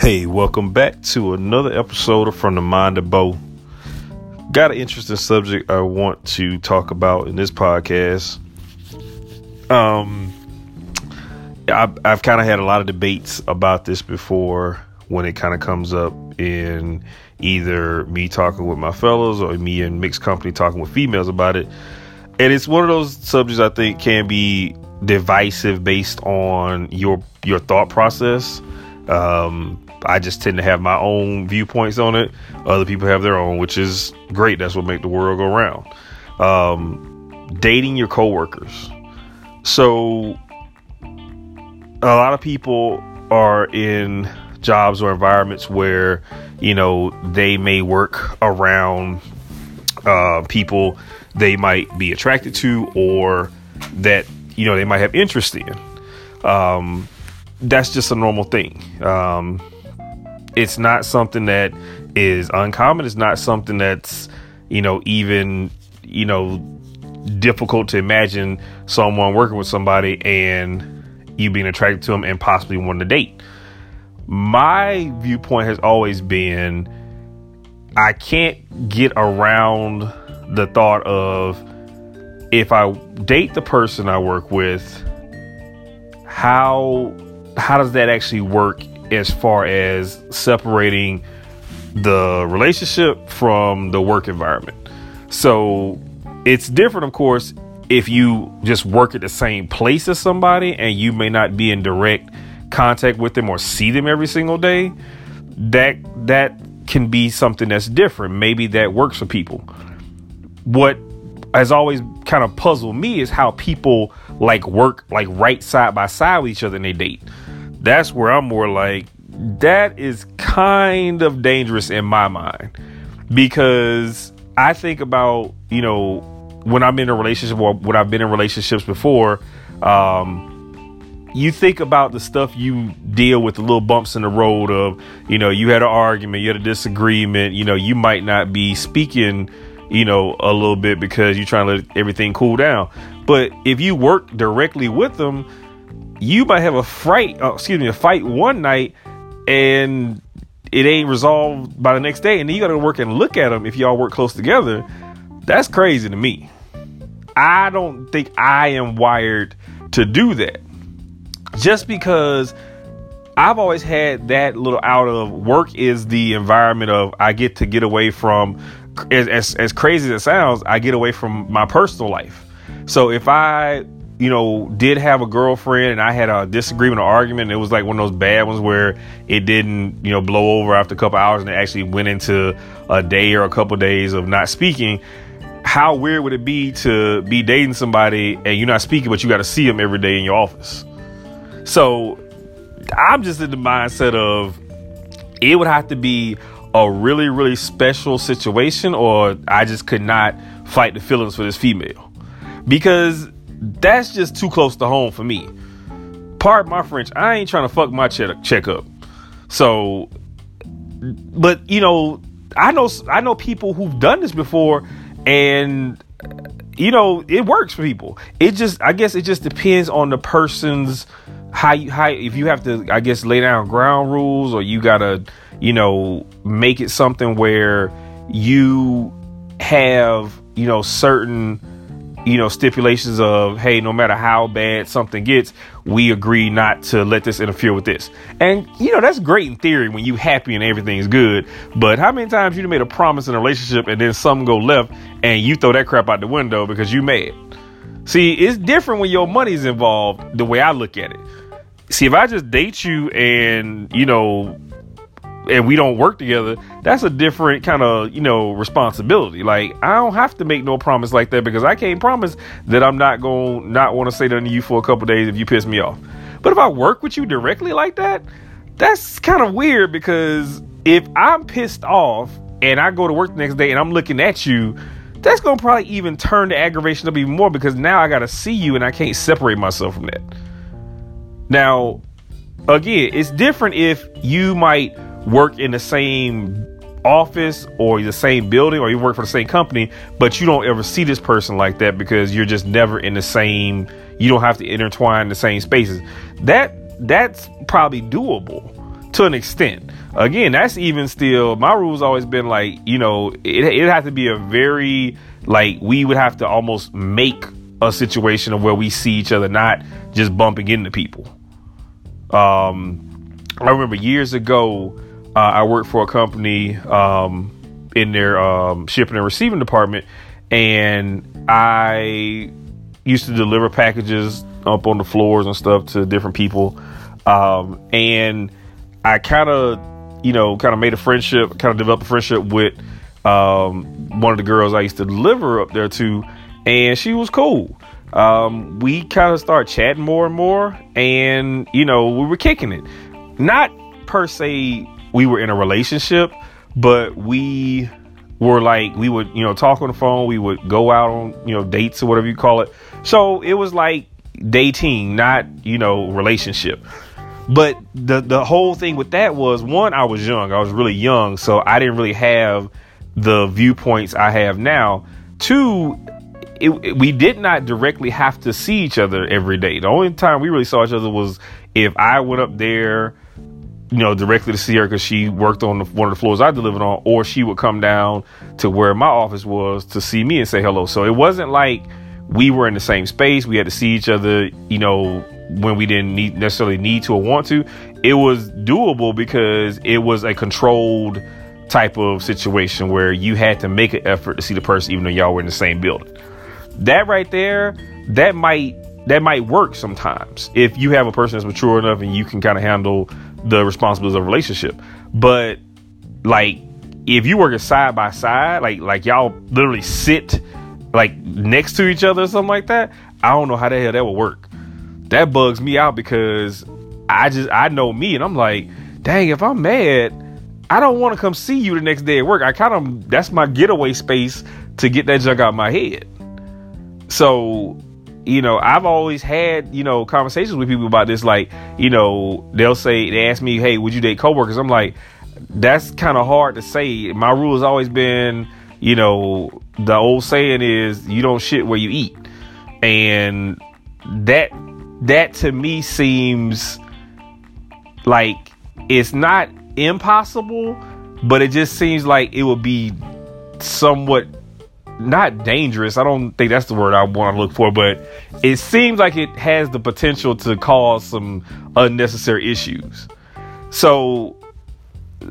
Hey, welcome back to another episode of From the Mind of Bo. Got an interesting subject I want to talk about in this podcast. Um, I've, I've kind of had a lot of debates about this before when it kind of comes up in either me talking with my fellows or me and mixed company talking with females about it. And it's one of those subjects I think can be divisive based on your your thought process. Um, I just tend to have my own viewpoints on it. Other people have their own, which is great. That's what make the world go round. Um, dating your coworkers. So a lot of people are in jobs or environments where you know they may work around uh, people they might be attracted to or that you know they might have interest in. Um, that's just a normal thing. Um, it's not something that is uncommon. It's not something that's, you know, even, you know, difficult to imagine someone working with somebody and you being attracted to them and possibly wanting to date. My viewpoint has always been I can't get around the thought of if I date the person I work with, how how does that actually work as far as separating the relationship from the work environment. So it's different, of course, if you just work at the same place as somebody and you may not be in direct contact with them or see them every single day. That that can be something that's different. Maybe that works for people. What has always kind of puzzled me is how people like work like right side by side with each other and they date that's where I'm more like, that is kind of dangerous in my mind because I think about, you know, when I'm in a relationship or when I've been in relationships before, um, you think about the stuff you deal with the little bumps in the road of, you know, you had an argument, you had a disagreement, you know, you might not be speaking, you know, a little bit because you're trying to let everything cool down. But if you work directly with them, you might have a fight, uh, excuse me, a fight one night and it ain't resolved by the next day, and then you got to work and look at them if y'all work close together. That's crazy to me. I don't think I am wired to do that. Just because I've always had that little out of work is the environment of I get to get away from as, as, as crazy as it sounds, I get away from my personal life. So if I you know, did have a girlfriend and I had a disagreement or argument. it was like one of those bad ones where it didn't, you know, blow over after a couple hours and it actually went into a day or a couple days of not speaking. How weird would it be to be dating somebody and you're not speaking, but you got to see them every day in your office? So I'm just in the mindset of it would have to be a really, really special situation, or I just could not fight the feelings for this female because that's just too close to home for me. Pardon my French. I ain't trying to fuck my check up. So, but you know, I know I know people who've done this before, and you know, it works for people. It just, I guess, it just depends on the person's how you how if you have to, I guess, lay down ground rules or you gotta, you know, make it something where you have, you know, certain you know, stipulations of, hey, no matter how bad something gets, we agree not to let this interfere with this. And, you know, that's great in theory when you happy and everything's good. But how many times you made a promise in a relationship and then some go left and you throw that crap out the window because you mad? See, it's different when your money's involved, the way I look at it. See, if I just date you and, you know, and we don't work together, that's a different kind of, you know, responsibility. Like, I don't have to make no promise like that because I can't promise that I'm not going to not want to say that to you for a couple days if you piss me off. But if I work with you directly like that, that's kind of weird because if I'm pissed off and I go to work the next day and I'm looking at you, that's going to probably even turn the aggravation up even more because now I got to see you and I can't separate myself from that. Now, again, it's different if you might work in the same office or the same building or you work for the same company, but you don't ever see this person like that because you're just never in the same you don't have to intertwine the same spaces. That that's probably doable. to an extent. Again, that's even still my rule's always been like, you know, it it has to be a very like we would have to almost make a situation of where we see each other, not just bumping into people. Um, I remember years ago, uh, I worked for a company um, in their um, shipping and receiving department, and I used to deliver packages up on the floors and stuff to different people. Um, and I kind of, you know, kind of made a friendship, kind of developed a friendship with um, one of the girls I used to deliver up there to, and she was cool. Um, we kind of started chatting more and more, and you know, we were kicking it. Not per se, we were in a relationship, but we were like we would you know talk on the phone we would go out on you know dates or whatever you call it. So it was like dating not you know relationship. But the the whole thing with that was one i was young i was really young so i didn't really have the viewpoints i have now. Two it, it, we did not directly have to see each other every day. The only time we really saw each other was if i went up there you know, directly to see her because she worked on the, one of the floors I delivered on, or she would come down to where my office was to see me and say hello. So it wasn't like we were in the same space. We had to see each other, you know, when we didn't need, necessarily need to or want to. It was doable because it was a controlled type of situation where you had to make an effort to see the person even though y'all were in the same building. That right there, that might that might work sometimes if you have a person that's mature enough and you can kind of handle the responsibilities of relationship. But like if you work side by side, like like y'all literally sit like next to each other or something like that, I don't know how the hell that would work. That bugs me out because I just I know me and I'm like, dang, if I'm mad, I don't want to come see you the next day at work. I kind of that's my getaway space to get that junk out of my head. So you know, I've always had, you know, conversations with people about this. Like, you know, they'll say, they ask me, hey, would you date coworkers? I'm like, that's kind of hard to say. My rule has always been, you know, the old saying is, you don't shit where you eat. And that, that to me seems like it's not impossible, but it just seems like it would be somewhat not dangerous. I don't think that's the word I want to look for, but it seems like it has the potential to cause some unnecessary issues. So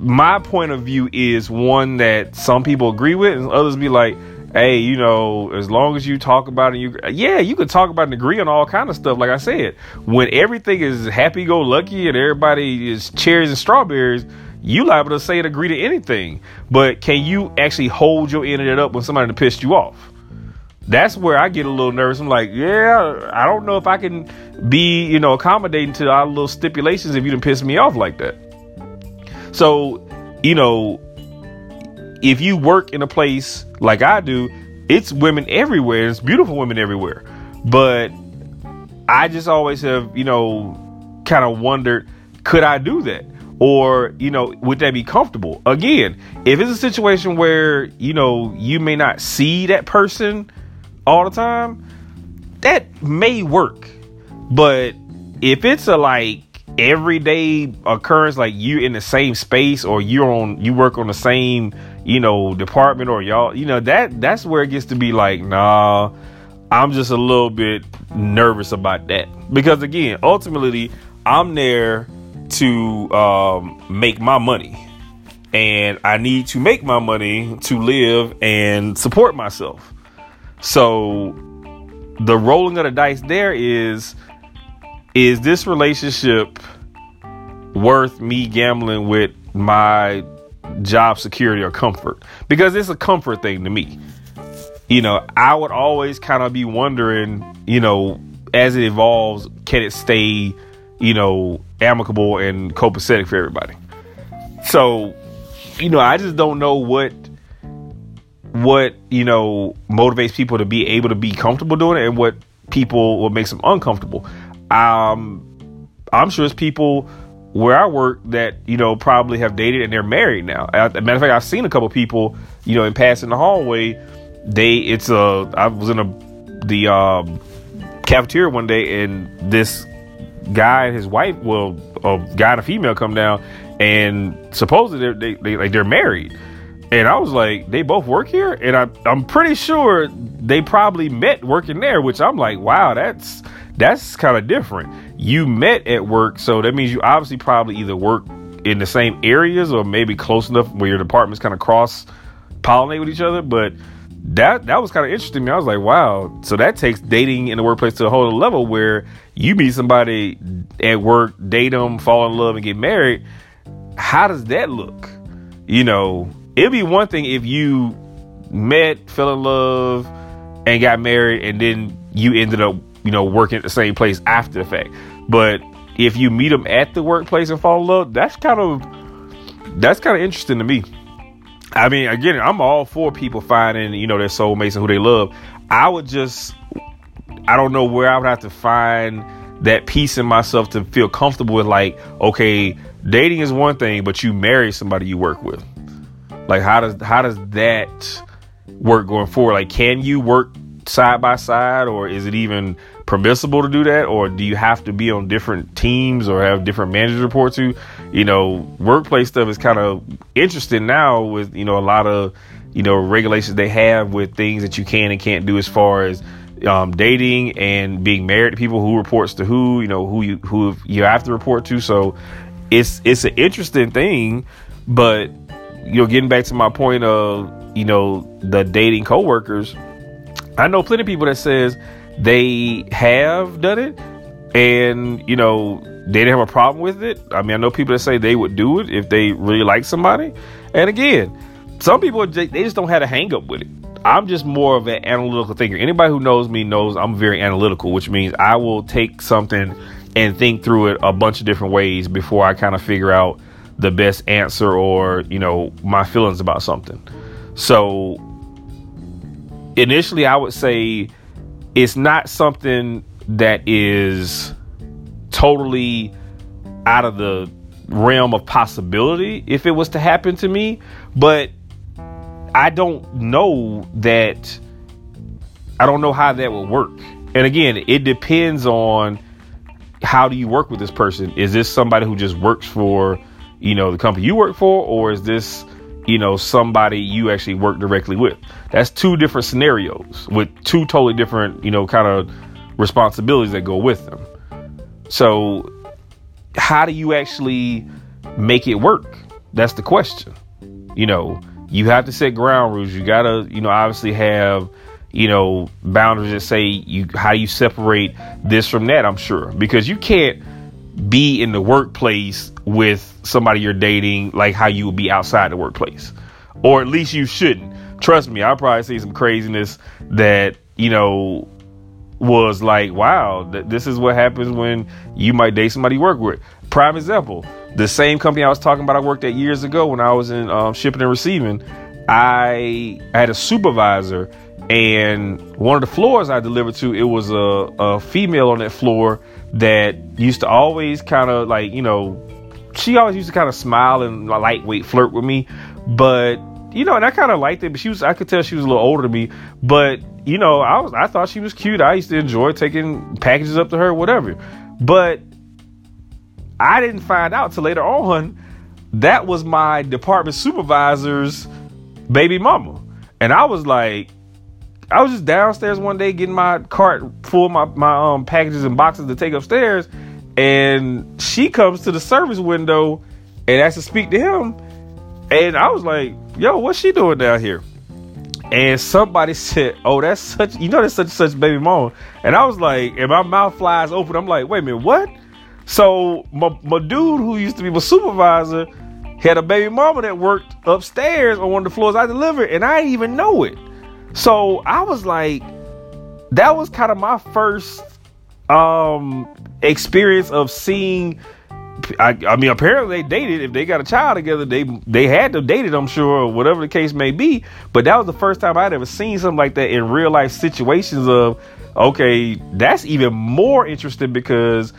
my point of view is one that some people agree with and others be like, hey, you know, as long as you talk about it, you yeah, you could talk about and agree on all kind of stuff. Like I said, when everything is happy go lucky and everybody is cherries and strawberries, you liable to say and agree to anything. But can you actually hold your end of it up when somebody pissed you off? That's where I get a little nervous. I'm like, yeah, I don't know if I can be, you know, accommodating to our little stipulations if you didn't piss me off like that. So, you know, if you work in a place like I do, it's women everywhere. It's beautiful women everywhere. But I just always have, you know, kind of wondered, could I do that? Or you know would that be comfortable? Again if it's a situation where you know you may not see that person all the time that may work. But if it's a like everyday occurrence like you in the same space or you're on you work on the same you know department or y'all you know that that's where it gets to be like nah i'm just a little bit nervous about that. Because again ultimately i'm there to um, make my money. And I need to make my money to live and support myself. So the rolling of the dice there is is this relationship worth me gambling with my job security or comfort? Because it's a comfort thing to me. You know, I would always kind of be wondering, you know, as it evolves, can it stay you know, amicable and copacetic for everybody. So, you know, I just don't know what what, you know, motivates people to be able to be comfortable doing it and what people what makes them uncomfortable. Um I'm sure it's people where I work that, you know, probably have dated and they're married now. As a matter of fact, I've seen a couple people, you know, in passing the hallway, they it's a I was in a the um cafeteria one day and this guy and his wife, well, a guy and a female come down, and supposedly they, they like they're married. And I was like, they both work here, and I, I'm pretty sure they probably met working there. Which I'm like, wow, that's that's kind of different. You met at work, so that means you obviously probably either work in the same areas or maybe close enough where your departments kind of cross pollinate with each other. But that that was kind of interesting to me. I was like, wow. So that takes dating in the workplace to a whole other level where you meet somebody at work, date them, fall in love, and get married. How does that look? You know, it'd be one thing if you met, fell in love, and got married, and then you ended up, you know, working at the same place after the fact. But if you meet them at the workplace and fall in love, that's kind of that's kind of interesting to me. I mean, again, I'm all for people finding, you know, their soulmates and who they love. I would just, I don't know where I would have to find that peace in myself to feel comfortable with, like, okay, dating is one thing, but you marry somebody you work with. Like, how does how does that work going forward? Like, can you work side by side, or is it even permissible to do that, or do you have to be on different teams or have different managers report to? You know, workplace stuff is kind of interesting now with you know a lot of you know regulations they have with things that you can and can't do as far as um, dating and being married to people who reports to who you know who you who you have to report to. So it's it's an interesting thing, but you know, getting back to my point of you know the dating coworkers, I know plenty of people that says they have done it and you know they didn't have a problem with it. I mean i know people that say they would do it if they really like somebody. And again some people they just don't have a hang up with it. I'm just more of an analytical thinker. Anybody who knows me knows i'm very analytical which means i will take something and think through it a bunch of different ways before i kind of figure out the best answer or you know my feelings about something. So initially i would say it's not something that is totally out of the realm of possibility if it was to happen to me, but I don't know that I don't know how that would work. And again, it depends on how do you work with this person? Is this somebody who just works for, you know, the company you work for or is this you know, somebody you actually work directly with. That's two different scenarios with two totally different, you know, kind of responsibilities that go with them. So, how do you actually make it work? That's the question. You know, you have to set ground rules. You got to, you know, obviously have, you know, boundaries that say you how you separate this from that, I'm sure. Because you can't be in the workplace with somebody you're dating like how you would be outside the workplace. Or at least you shouldn't. Trust me, I'll probably see some craziness that, you know, was like, wow, th- this is what happens when you might date somebody you work with. Prime example, the same company I was talking about I worked at years ago when I was in um, shipping and receiving, I, had a supervisor and one of the floors I delivered to, it was a, a female on that floor that used to always kind of like, you know, she always used to kind of smile and lightweight flirt with me. But, you know, and I kind of liked it, but she was, I could tell she was a little older than me. But, you know, I was, I thought she was cute. I used to enjoy taking packages up to her, whatever. But I didn't find out till later on that was my department supervisor's baby mama. And I was like, I was just downstairs one day getting my cart full of my, my um packages and boxes to take upstairs, and she comes to the service window and asks to speak to him. And I was like, yo, what's she doing down here? And somebody said, Oh, that's such you know that's such such baby mom. And I was like, and my mouth flies open. I'm like, wait a minute, what? So my, my dude who used to be my supervisor had a baby mama that worked upstairs on one of the floors I delivered, and I didn't even know it. So I was like, that was kind of my first um experience of seeing I, I, mean apparently they dated. If they got a child together they they had to date it I'm sure or whatever the case may be. But that was the first time I'd ever seen something like that in real life situations of okay that's even more interesting because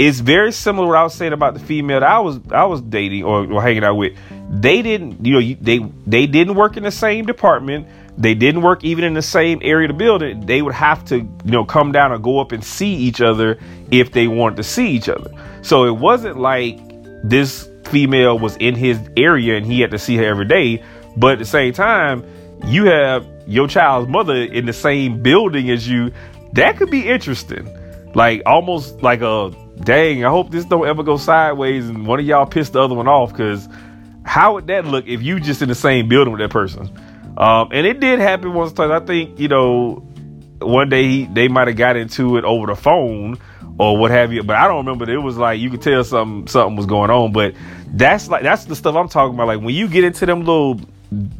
it's very similar what I was saying about the female that I was I was dating or, or hanging out with they didn't you know they they didn't work in the same department they didn't work even in the same area to build it, they would have to, you know, come down or go up and see each other if they wanted to see each other. So it wasn't like this female was in his area and he had to see her every day. But at the same time, you have your child's mother in the same building as you. That could be interesting. Like almost like a dang, I hope this don't ever go sideways and one of y'all piss the other one off because how would that look if you just in the same building with that person? Um, and it did happen once time. I think, you know, one day he, they might have got into it over the phone or what have you. But I don't remember. It was like you could tell something something was going on. But that's like that's the stuff I'm talking about. Like when you get into them little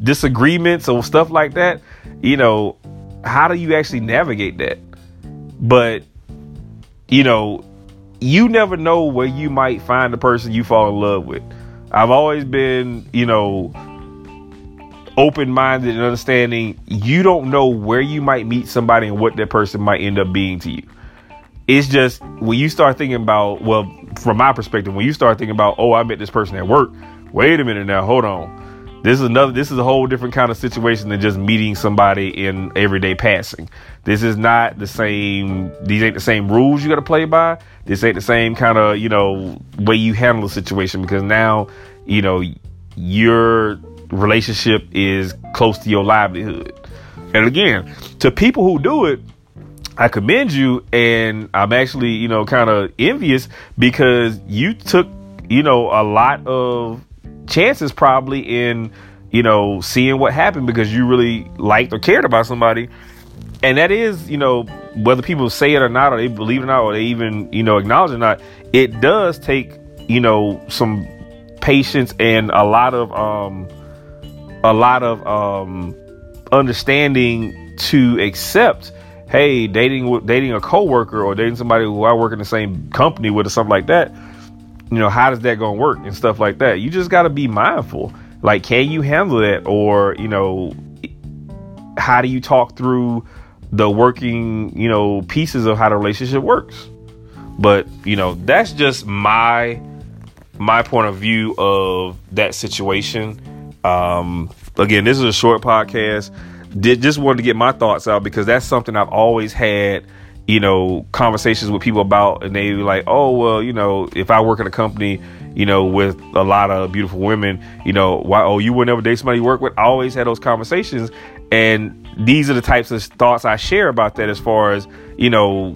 disagreements or stuff like that, you know, how do you actually navigate that? But you know, you never know where you might find the person you fall in love with. I've always been, you know, open minded and understanding. You don't know where you might meet somebody and what that person might end up being to you. It's just when you start thinking about, well, from my perspective, when you start thinking about, oh, I met this person at work. Wait a minute now, hold on. This is another. This is a whole different kind of situation than just meeting somebody in everyday passing. This is not the same. These ain't the same rules you got to play by. This ain't the same kind of you know way you handle the situation because now you know your relationship is close to your livelihood. And again, to people who do it, I commend you, and I'm actually you know kind of envious because you took you know a lot of chances probably in you know seeing what happened because you really liked or cared about somebody. And that is you know whether people say it or not or they believe it or not or they even you know acknowledge it or not it does take you know some patience and a lot of um a lot of um understanding to accept hey dating dating a coworker or dating somebody who I work in the same company with or something like that you know, how does that going to work and stuff like that. You just got to be mindful. Like, can you handle that? Or, you know, how do you talk through the working, you know, pieces of how the relationship works? But, you know, that's just my my point of view of that situation. Um again, this is a short podcast. Did just wanted to get my thoughts out because that's something I've always had you know, conversations with people about, and they like, oh, well, you know, if I work in a company, you know, with a lot of beautiful women, you know, why, oh, you would never date somebody you work with? I always had those conversations. And these are the types of thoughts I share about that as far as, you know,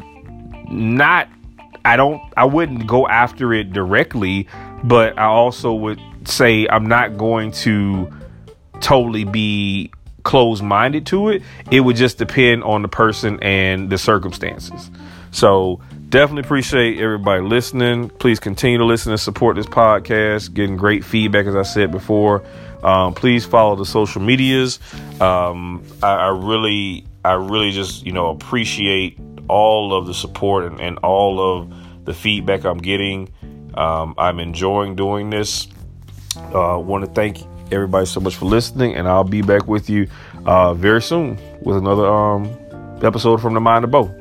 not, I don't, I wouldn't go after it directly, but I also would say I'm not going to totally be closed minded to it. It would just depend on the person and the circumstances. So definitely appreciate everybody listening. Please continue to listen and support this podcast. Getting great feedback, as I said before. Um, please follow the social medias. Um, I, I, really, I really just you know appreciate all of the support and, and all of the feedback I'm getting. Um, I'm enjoying doing this. Uh, Want to thank everybody so much for listening, and I'll be back with you uh, very soon with another um, episode from the Mind of Bo.